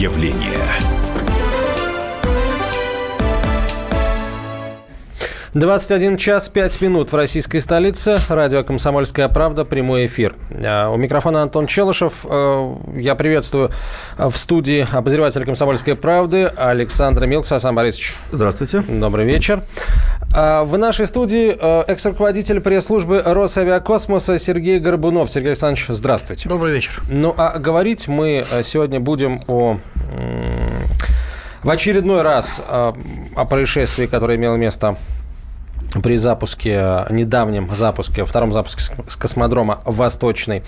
явление. 21 час 5 минут в российской столице. Радио «Комсомольская правда». Прямой эфир. А, у микрофона Антон Челышев. А, я приветствую в студии обозревателя «Комсомольской правды» Александра Милкса. Александр Борисович. Здравствуйте. Добрый вечер. А, в нашей студии экс-руководитель пресс-службы Росавиакосмоса Сергей Горбунов. Сергей Александрович, здравствуйте. Добрый вечер. Ну, а говорить мы сегодня будем о в очередной раз о происшествии, которое имело место при запуске, недавнем запуске, втором запуске с космодрома Восточной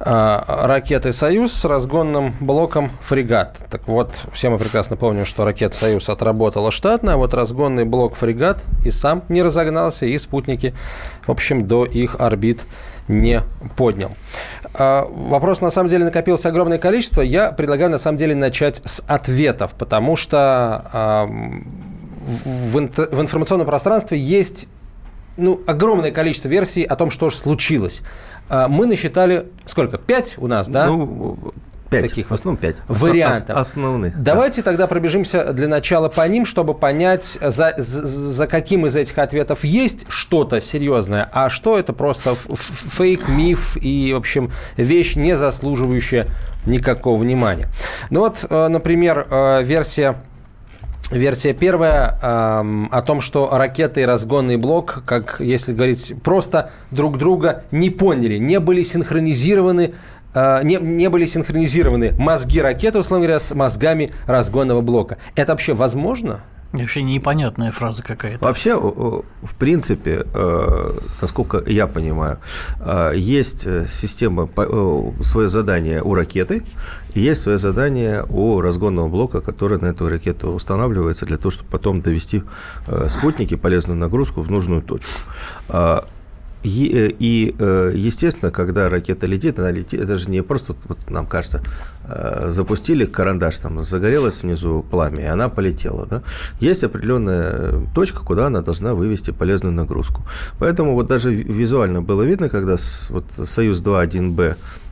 а, ракеты «Союз» с разгонным блоком «Фрегат». Так вот, все мы прекрасно помним, что ракета «Союз» отработала штатно, а вот разгонный блок «Фрегат» и сам не разогнался, и спутники, в общем, до их орбит не поднял. А, вопрос, на самом деле, накопилось огромное количество. Я предлагаю, на самом деле, начать с ответов, потому что в, в информационном пространстве есть ну, огромное количество версий о том, что же случилось. А, мы насчитали сколько? Пять у нас, да? Ну, Пять, таких в основном пять вариантов. основных. Давайте да. тогда пробежимся для начала по ним, чтобы понять, за, за, за каким из этих ответов есть что-то серьезное, а что это просто фейк, миф и, в общем, вещь, не заслуживающая никакого внимания. Ну вот, э, например, э, версия Версия первая э, о том, что ракеты и разгонный блок, как если говорить просто, друг друга не поняли, не были синхронизированы э, не, не были синхронизированы мозги ракеты, условно говоря, с мозгами разгонного блока. Это вообще возможно? Вообще непонятная фраза какая-то. Вообще, в принципе, э, насколько я понимаю, э, есть э, система, свое задание у ракеты, и есть свое задание у разгонного блока, который на эту ракету устанавливается для того, чтобы потом довести спутники, полезную нагрузку в нужную точку. И, естественно, когда ракета летит, она летит, это же не просто, вот нам кажется, Э, запустили карандаш, там загорелось внизу пламя, и она полетела. Да? Есть определенная точка, куда она должна вывести полезную нагрузку. Поэтому вот даже визуально было видно, когда вот Союз-2 1Б э,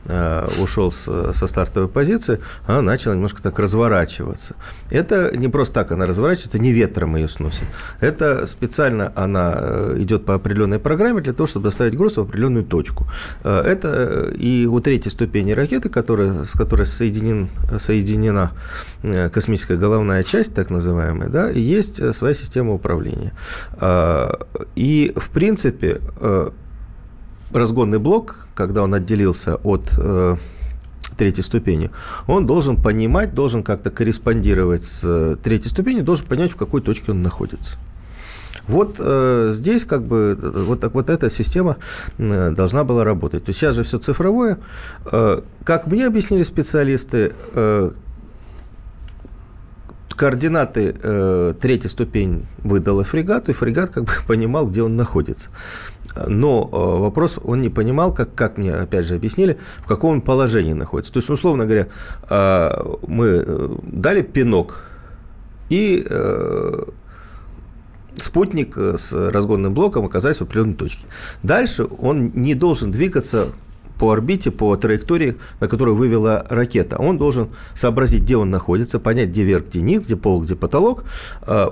ушел с, со стартовой позиции, она начала немножко так разворачиваться. Это не просто так она разворачивается, не ветром ее сносит. Это специально она э, идет по определенной программе для того, чтобы доставить груз в определенную точку. Это и у третьей ступени ракеты, которая, с которой соединен, соединена э, космическая головная часть, так называемая, да, есть э, своя система управления. И, в принципе, э, разгонный блок, когда он отделился от третьей ступени, он должен понимать, должен как-то корреспондировать с третьей ступенью, должен понять, в какой точке он находится. Вот э, здесь как бы вот, так, вот эта система э, должна была работать. То есть сейчас же все цифровое. Э, как мне объяснили специалисты, э, координаты э, третьей ступень выдала фрегату, и фрегат как бы понимал, где он находится. Но э, вопрос он не понимал, как, как мне опять же объяснили, в каком он положении находится. То есть, условно говоря, э, мы э, дали пинок, и э, спутник э, с разгонным блоком оказались в определенной точке. Дальше он не должен двигаться по орбите, по траектории, на которую вывела ракета. Он должен сообразить, где он находится, понять, где верх, где низ, где пол, где потолок, э,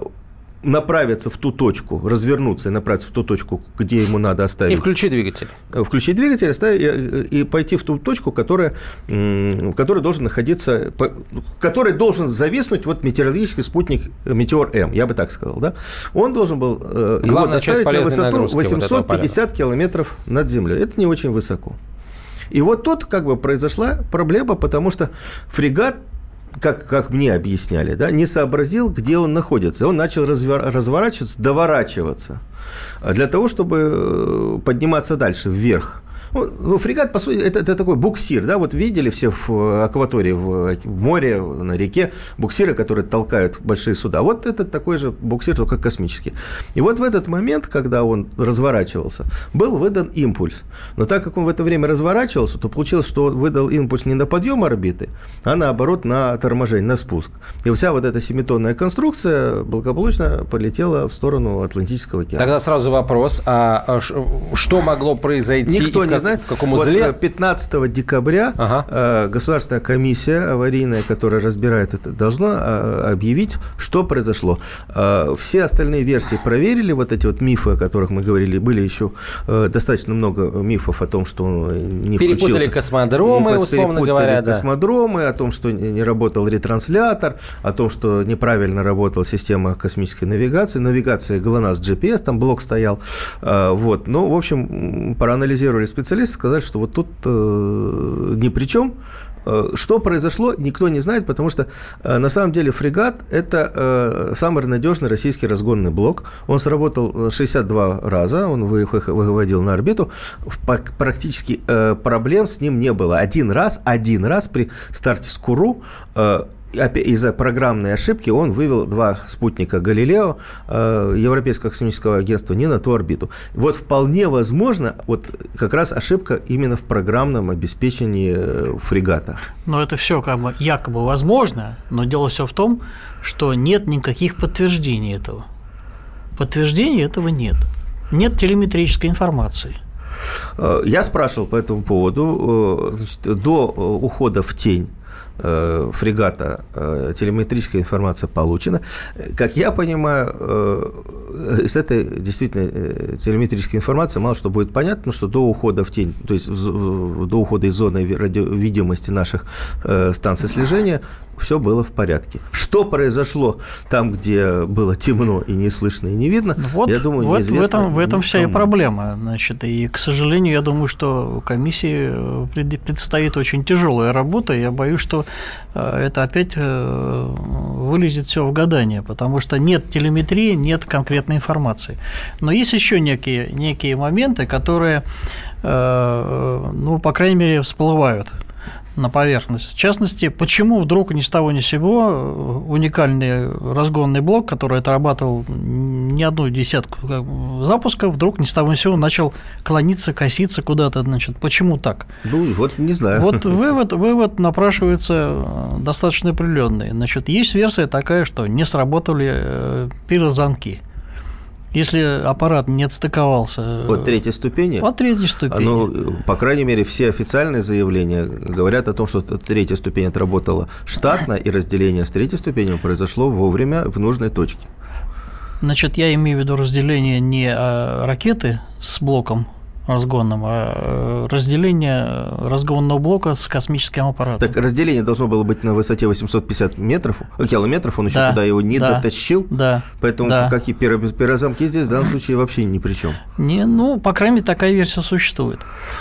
направиться в ту точку, развернуться и направиться в ту точку, где ему надо оставить. И включить двигатель. Включить двигатель оставить, и, и пойти в ту точку, которая, в которой должен находиться, который должен зависнуть вот метеорологический спутник Метеор М, я бы так сказал, да? Он должен был э, его доставить на высоту 850 вот километров над землей. Это не очень высоко. И вот тут как бы произошла проблема, потому что фрегат как, как мне объясняли, да, не сообразил, где он находится. Он начал развер, разворачиваться, доворачиваться для того, чтобы э, подниматься дальше, вверх. Ну, ну, фрегат, по сути, это, это такой буксир, да, вот видели все в э, акватории, в, в море, на реке, буксиры, которые толкают большие суда. Вот это такой же буксир, только космический. И вот в этот момент, когда он разворачивался, был выдан импульс. Но так как он в это время разворачивался, то получилось, что он выдал импульс не на подъем орбиты, а наоборот на торможение, на спуск. И вся вот эта семитонная конструкция благополучно полетела в сторону Атлантического океана. Тогда сразу вопрос, а что могло произойти? Никто не знаете, в каком вот узле? 15 декабря Ага. э, Государственная комиссия аварийная, которая разбирает это, должна э, объявить, что произошло. Э, Все остальные версии проверили, вот эти вот мифы, о которых мы говорили, были еще э, достаточно много мифов о том, что он не Перепутали включился. космодромы, Не условно перепутали говоря, да. космодромы, о том, что не работал ретранслятор, о том, что неправильно работала система космической навигации. Навигация ГЛОНАСС GPS, там блок стоял. Вот. Ну, в общем, проанализировали специалисты, сказали, что вот тут э, ни при чем. Э, Что произошло, никто не знает, потому что э, на самом деле фрегат – это э, самый надежный российский разгонный блок. Он сработал э, 62 раза, он вы- вы- выводил на орбиту. Практически проблем с ним не было. Один раз, один раз при старте с Куру из-за программной ошибки он вывел два спутника Галилео э, Европейского космического агентства не на ту орбиту. Вот вполне возможно, вот как раз ошибка именно в программном обеспечении э, фрегата. Но это все как бы якобы возможно, но дело все в том, что нет никаких подтверждений этого. Подтверждений этого нет. Нет телеметрической информации. Э, Я спрашивал по этому поводу. э, значит, до ухода в тень э, фрегата э, телеметрическая информация получена. Э, Как я понимаю, э, из этой действительно э, телеметрической информации мало что будет понятно, что до ухода в тень, то есть в в- до ухода из зоны ви- радиовидимости наших э, станций слежения, все было в порядке. Что произошло там, где было темно и не слышно и не видно, Вот, я думаю, вот в неизвестно этом, в этом вся и проблема. Значит, и, к сожалению, я думаю, что комиссии э, пред- предстоит очень тяжелая работа. Я боюсь, что э, это опять э, вылезет все в гадание, потому что нет телеметрии, нет конкретной информации. Но есть еще некие, некие моменты, которые, э, ну, по крайней мере, всплывают на поверхность. В частности, почему вдруг ни с того ни с сего э, уникальный разгонный блок, который отрабатывал не одну десятку запусков, вдруг ни с того ни с сего начал клониться, коситься куда-то, значит, почему так? Ну, вот не знаю. Вот вывод, вывод напрашивается э, достаточно определенный. Значит, есть версия такая, что не сработали э, пирозамки. Если аппарат не отстыковался э, От третьей ступени? по третьей ступени. Ну, по крайней мере, все официальные заявления говорят о том, что третья ступень отработала штатно, и разделение с третьей ступенью произошло вовремя в нужной точке. Значит, я имею в виду разделение не а, ракеты с блоком разгонным, а э, разделение разгонного блока с космическим аппаратом. Так разделение должно было быть на высоте 850 метров, э, километров, он еще Да, туда его не да. дотащил. Да. Поэтому да. какие пирозамки здесь в данном случае вообще ни при чем. Не, ну, по крайней мере, такая версия существует.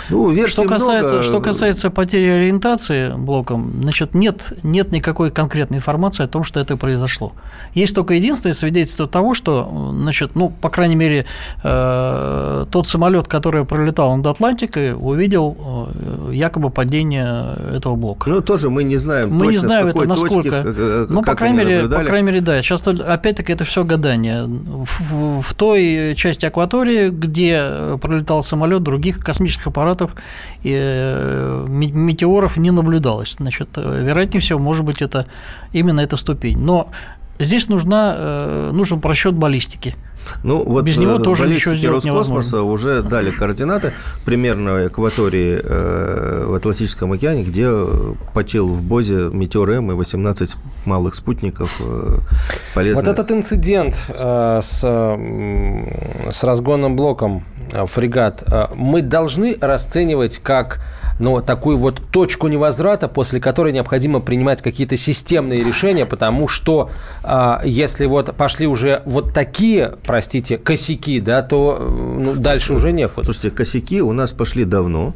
Ну, версий Что касается, много. что касается потери ориентации блоком, значит, нет, нет никакой конкретной информации о том, что это произошло. Есть только единственное свидетельство того, что, значит, ну, по крайней мере, э, тот самолет, который пролетал над Атлантикой, увидел э, якобы падение этого блока. Ну, тоже мы не знаем Мы не точно, знаем в какой это точке, насколько. в- э, Ну, по крайней мере, по крайней мере, да. Сейчас опять-таки это все гадание. В, в- в той части акватории, где э, пролетал самолет, других космических аппаратов и ме- метеоров не наблюдалось. Значит, вероятнее всего, может быть, это именно эта ступень. Но здесь нужна, э, нужен просчет баллистики. Ну, вот Без него э, тоже баллистики ничего сделать Роскосмоса уже дали координаты примерно акватории э, в Атлантическом океане, где почил в Бозе метеор М и 18 малых спутников э, полезно. Вот этот инцидент э, с, с разгонным блоком фрегат мы должны расценивать как ну, такую вот точку невозврата, после которой необходимо принимать какие-то системные решения, потому что э, если вот пошли уже вот такие, простите, косяки, да, то э, ну, дальше уже некуда. Слушайте, косяки у нас пошли давно.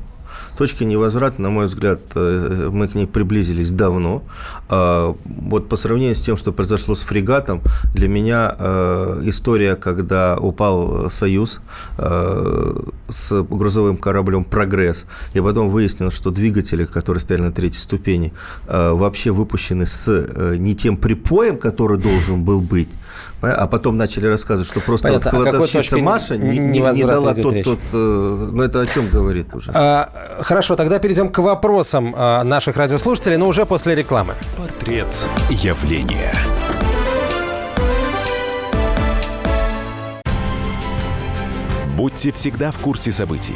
Точка невозврата, на мой взгляд, э, мы к ней приблизились давно. А, Вот по сравнению с тем, что произошло с фрегатом, для меня э, история, когда упал «Союз» э, с грузовым кораблем «Прогресс», и потом выяснилось, что двигатели, которые стояли на третьей ступени, вообще выпущены с не тем припоем, который должен был быть, а потом начали рассказывать, что просто Понятно. вот кладовщица точке Маша не, не- не дала тот, речь? тот э, ну это о чем говорит уже? А, Хорошо, тогда перейдем к вопросам а, наших радиослушателей, но уже после рекламы. Портрет явления. Будьте всегда в курсе событий.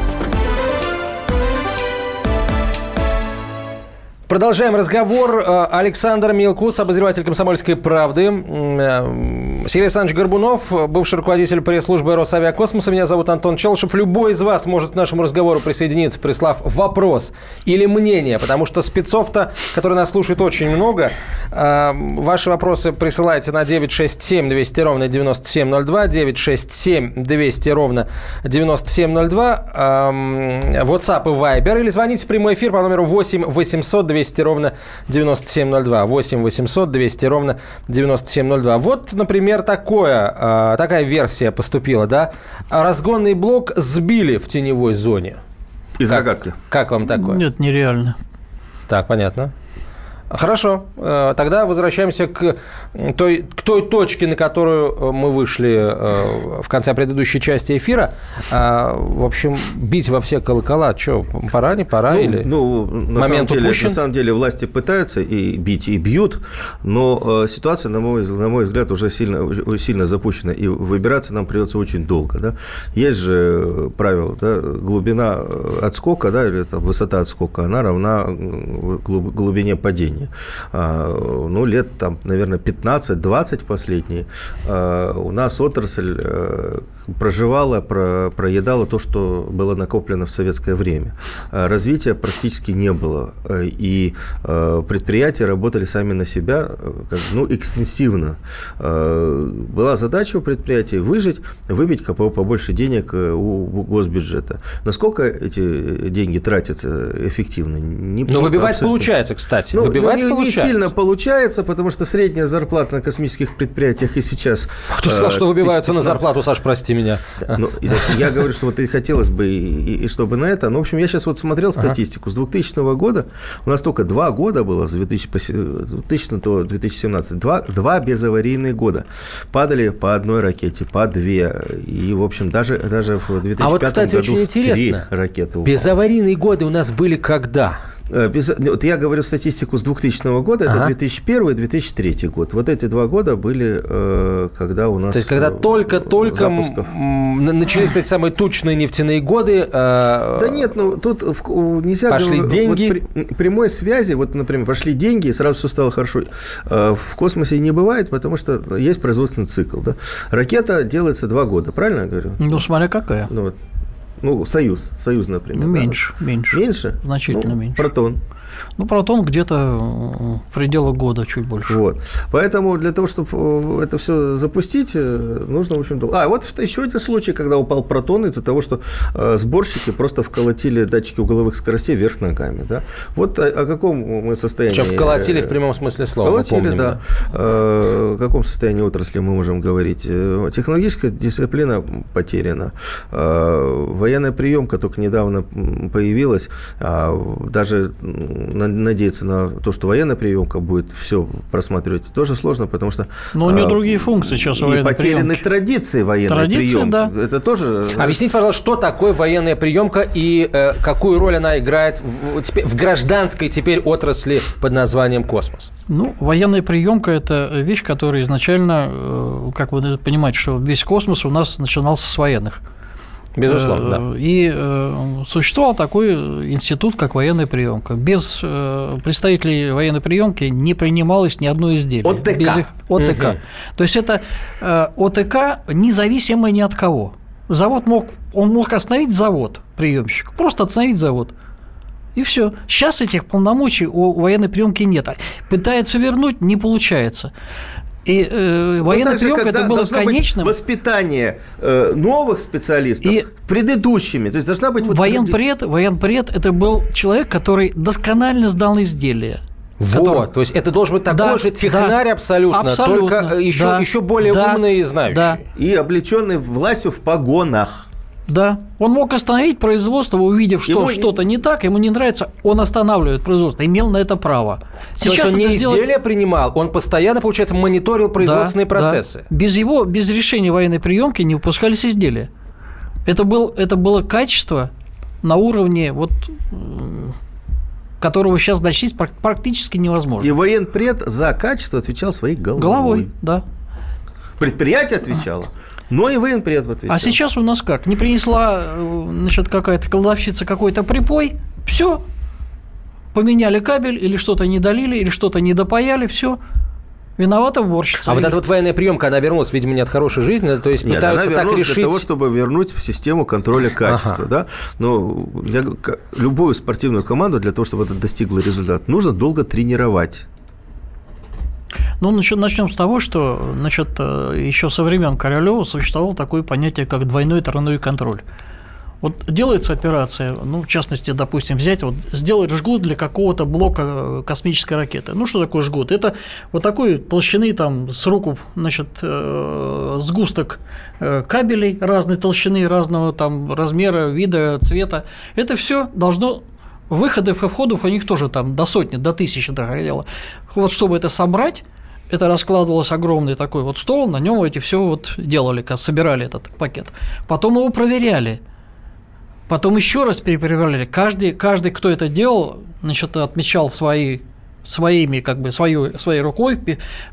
Продолжаем разговор. Э, Александр Милкус, обозреватель «Комсомольской правды». Э, Сергей Александрович Горбунов, бывший руководитель пресс-службы Росавиакосмоса. Меня зовут Антон Челшев. Любой из вас может к нашему разговору присоединиться, прислав вопрос или мнение, потому что спецов-то, которые нас слушают, очень много. Э, ваши вопросы присылайте на 967 200 ровно 9702, 967 200 ровно 9702, WhatsApp и Viber, или звоните в прямой эфир по номеру 8 800 200 200 ровно 9702. 8 800 200 ровно 9702. Вот, например, такое, а, такая версия поступила, да? Разгонный блок сбили в теневой зоне. Из как, рогатки. Как вам такое? Нет, нереально. Так, понятно. Хорошо, э, тогда возвращаемся к той, к той точке, на которую э, мы вышли э, в конце предыдущей части эфира. А, в общем, бить во все колокола, что, пора, не пора? Ну, или ну на, момент самом деле, упущен? на самом деле власти пытаются и бить, и бьют, но ситуация, на мой, на мой взгляд, уже сильно, сильно запущена, и выбираться нам придется очень долго. Да? Есть же правило, да, глубина отскока, да, или там, высота отскока, она равна глубине падения жизни. А, ну, лет там, наверное, 15-20 последние, а, у нас отрасль э, проживала, про, проедала то, что было накоплено в советское время. А, развития практически не было. И предприятия работали сами на себя, ну, экстенсивно. Была задача у предприятий выжить, выбить побольше денег у госбюджета. Насколько эти деньги тратятся эффективно? Не Но выбивать абсолютно. получается, кстати. Ну, выбивать не, получается. не сильно получается, потому что средняя зарплата на космических предприятиях и сейчас... Кто сказал, э, что выбиваются на зарплату, Саш, прости меня? Ну, я говорю, что вот и хотелось бы, и, и чтобы на это. Ну, в общем, я сейчас вот смотрел статистику. С 2000 года у нас только два года было, с 2000, 2000 до 2017, два, два безаварийных года. Падали по одной ракете, по две. И, в общем, даже, даже в 2005 а вот, кстати, году очень интересно. три ракеты упало. Безаварийные годы у нас были когда? Э, без, вот я говорю статистику с 2000 года, ага. это 2001 и 2003 год. Вот эти два года были, э, когда у нас... То есть, когда э, только-только начались эти самые тучные нефтяные годы... Да нет, ну тут нельзя... Пошли говорить, деньги. Вот прямой связи, вот, например, пошли деньги, и сразу все стало хорошо. В космосе не бывает, потому что есть производственный цикл. Да? Ракета делается два года, правильно я говорю? Ну, смотря какая. Ну, вот. Ну, Союз, Союз, например. Меньше, да? меньше. Меньше? Значительно ну, меньше. Протон. Ну, протон где-то в пределах года, чуть больше. Вот. Поэтому для того, чтобы э, это все запустить, э, нужно, в общем, долго. А, вот еще один случай, когда упал протон из-за того, что э, сборщики просто вколотили датчики угловых скоростей вверх ногами. Да? Вот о, о каком мы состоянии... Что, вколотили в прямом смысле слова, Вколотили, помним, да. да. О каком состоянии отрасли мы можем говорить? Технологическая дисциплина потеряна. Военная приемка только недавно появилась. А даже надеяться на то, что военная приемка будет все просматривать, тоже сложно, потому что... Но у нее а, другие функции сейчас у И потеряны приемки. традиции военной Традиции, приемки. Да. Это тоже... Объясните, пожалуйста, что такое военная приемка и э, какую роль она играет в, теперь, в гражданской теперь отрасли под названием космос? Ну, военная приемка – это вещь, которая изначально, э, как вы понимаете, что весь космос у нас начинался с военных. Безусловно, да. Э, и э, существовал такой институт, как военная приемка. Без э, представителей военной приемки не принималось ни одно изделие. ОТК. Без их, ОТК. Угу. То есть это ОТК независимое ни от кого. Завод мог, он мог остановить завод, приемщик, просто остановить завод. И все. Сейчас этих полномочий у военной приемки нет. Пытается вернуть, не получается. И э, военная приемка это было конечным. воспитание э, новых специалистов и предыдущими. То есть должна быть вот военпред, военпред это был человек, который досконально сдал изделие. Вот, которого... то есть это должен быть такой да, же технарь да, абсолютно, абсолютно, только еще, да, еще более да, умный и знающий. Да. И облеченный властью в погонах. Да, он мог остановить производство, увидев, что Ему- что-то не так, ему не нравится, он останавливает производство, имел на это право. То есть он это не сделать- изделия принимал, он постоянно, получается, мониторил производственные Да, да. процессы. Без его, без решения военной приемки не выпускались изделия. Это, был, это было качество на уровне, вот, которого сейчас достичь прак- практически невозможно. И военпред за качество отвечал своей головой. Головой, да. Предприятие отвечало, но и военпред отвечал. А сейчас у нас как? Не принесла, э, значит, какая-то кладовщица какой-то припой, все, поменяли кабель, или что-то не долили, или что-то не допаяли, все, виновата уборщица. А вот эта вот военная приемка, она вернулась, видимо, не от хорошей жизни, то есть Нет, пытаются она так решить... для того, чтобы вернуть в систему контроля качества. Да? Но я любую спортивную команду для того, чтобы это достигло результат, нужно долго тренировать. Ну, начнем, с того, что значит, э, еще со времен Королева существовало такое понятие, как двойной тройной контроль. Вот делается операция, ну, в частности, допустим, взять, вот сделать жгут для какого-то блока э, космической ракеты. Ну, что такое жгут? Это вот такой толщины, там, с руку, значит, э, сгусток э, кабелей разной толщины, разного там размера, вида, цвета. Это все должно Выходов и входов у них тоже там до сотни, до тысячи доходило. Вот чтобы это собрать, это раскладывалось огромный такой вот стол, на нем эти все вот делали, как собирали этот пакет. Потом его проверяли. Потом еще раз перепроверяли. Каждый, каждый, кто это делал, значит, отмечал свои, своими, как бы, свою, своей рукой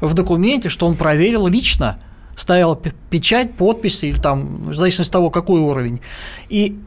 в документе, что он проверил лично, ставил пе- печать, подпись, или там, в зависимости от того, какой уровень. И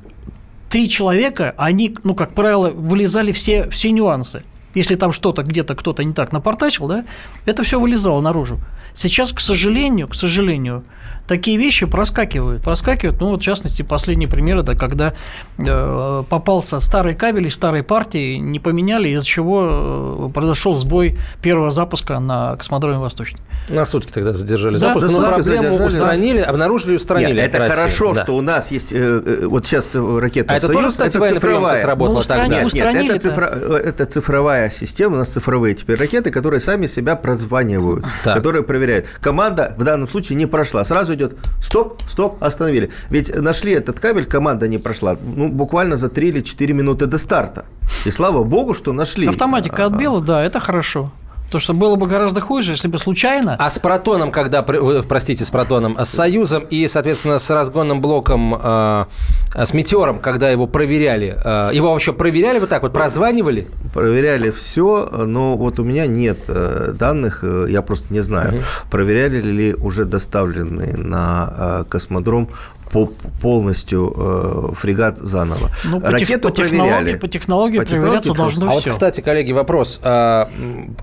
три человека, они, ну, как правило, вылезали все, все нюансы. Если там что-то где-то кто-то не так напортачил, да, это все вылезало наружу. Сейчас, к сожалению, к сожалению, такие вещи проскакивают. Проскакивают, ну, вот, в частности, последний пример, это когда э, попался старый кабель из старой партии, не поменяли, из-за чего э, произошел сбой первого запуска на космодроме Восточный. На сутки тогда задержали Да, запуск, за но проблему задержали. устранили, обнаружили и устранили. Нет, это оперативно. хорошо, Да. что у нас есть э, э, вот сейчас ракета А это «Союз», тоже, кстати, это цифровая. сработала Ну, устранили, тогда? Нет, нет, это, цифра- это цифровая система, у нас цифровые теперь ракеты, которые сами себя прозванивают, Так. которые проверяют. Команда в данном случае не прошла, сразу идет стоп, стоп, остановили. Ведь нашли этот кабель, команда не прошла, ну, буквально за 3 или 4 минуты до старта. И слава богу, что нашли. Автоматика А, отбила, да, это хорошо. То, что было бы гораздо хуже, если бы случайно. А с протоном, когда, простите, с протоном, с Союзом и, соответственно, с разгонным блоком, э, с Метеором, когда его проверяли, э, его вообще проверяли вот так вот, прозванивали? Проверяли все, но вот у меня нет э, данных, э, я просто не знаю, проверяли ли уже доставленные на э, космодром по- полностью э, фрегат заново. Ну, по, тех- Ракету по технологии, проверяли. по технологии По технологии проверяться должно а вот, все. кстати, коллеги, вопрос. А,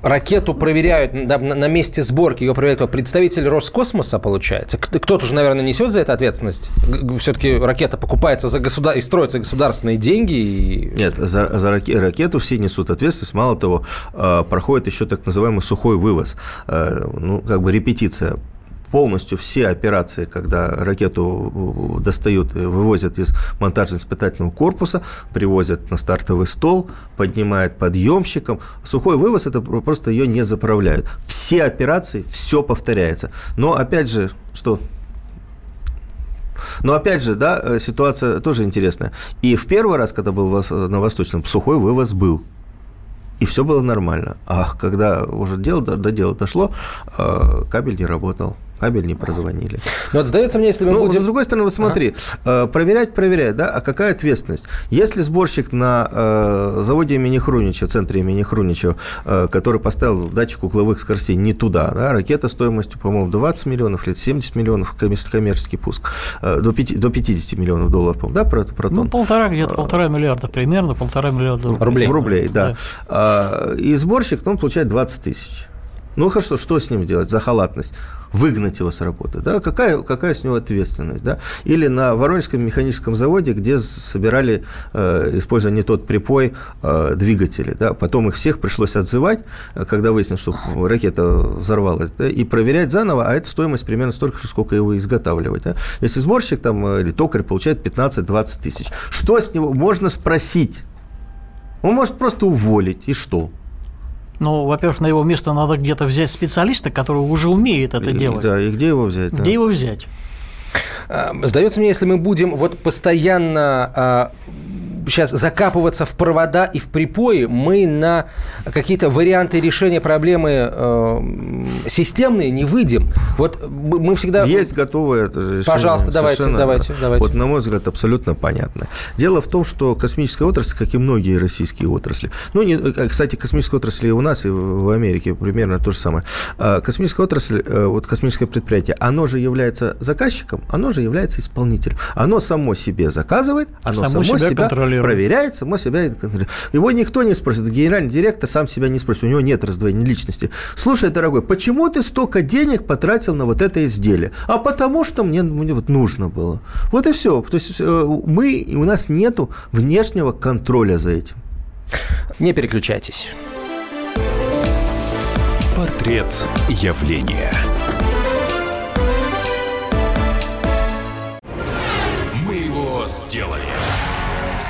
ракету проверяют на, на- месте сборки, ее проверяет представитель Роскосмоса, получается? Кто-то же, наверное, несет за это ответственность? Все-таки ракета покупается за государ... и строятся государственные деньги. И... Нет, за, за раке- ракету все несут ответственность. Мало того, э, проходит еще так называемый сухой вывоз, Э, ну, как бы репетиция полностью все операции, когда ракету э, достают и вывозят из монтажно-испытательного корпуса, привозят на стартовый стол, поднимают подъемщиком. Сухой вывоз – это про- просто ее не заправляют. Все операции, все повторяется. Но, опять же, что но опять же, да, э, ситуация тоже интересная. И в первый раз, когда был на Восточном, сухой вывоз был. И все было нормально. А когда уже дело до, дела дошло, э, кабель не работал, кабель не прозвонили. Но вот сдается мне, если мы Ну, будем... с другой стороны, вот смотри, э, проверять, проверять, да, а какая ответственность? Если сборщик на э, заводе имени Хрунича, в центре имени Хрунича, э, который поставил датчик угловых скоростей не туда, да, ракета стоимостью, по-моему, 20 миллионов или 70 миллионов, коммер- коммерческий пуск, э, до, пяти- до 50 миллионов долларов, по-моему, да, про, про Ну, полтора, где-то полтора миллиарда примерно, полтора миллиарда Рублей. Рублей, да. А, И сборщик, ну, он получает 20 тысяч. Ну, хорошо, что с ним делать за халатность? Выгнать его с работы, да? Какая, какая с него ответственность, да? Или на Воронежском механическом заводе, где собирали, э, используя не тот припой, э, двигатели, да? Потом их всех пришлось отзывать, э, когда выяснилось, что ракета взорвалась, да? И проверять заново, а это стоимость примерно столько же, сколько его изготавливать, да? Если сборщик там э, или токарь получает 15-20 тысяч, что с него можно спросить? Он может просто уволить, и что? Ну, во-первых, на его место надо где-то взять специалиста, который уже умеет это И- делать. Да, и где его взять? да? Где его взять? Э, сдается мне, если мы будем вот постоянно сейчас закапываться в провода и в припои, мы на какие-то варианты решения проблемы э, системные не выйдем. Вот мы всегда... Есть готовое решение. Пожалуйста, давайте, давайте, давайте. Вот, на мой взгляд, абсолютно понятно. Дело в том, что космическая отрасль, как и многие российские отрасли, ну, не, э, кстати, космическая отрасль и у нас, и в Америке примерно то же самое. А космическая отрасль, э, вот космическое предприятие, оно же является заказчиком, оно же является исполнителем. Оно само себе заказывает, оно само, само себя, себя проверяет, само себя контролирует. Его никто не спросит, генеральный директор сам себя не спросит, у него нет раздвоения личности. Слушай, дорогой, почему ты столько денег потратил на вот это изделие? А потому что мне, мне вот нужно было. Вот и все. То есть э, мы, у нас нету внешнего контроля за этим. Не переключайтесь. Портрет явления. Мы его сделали.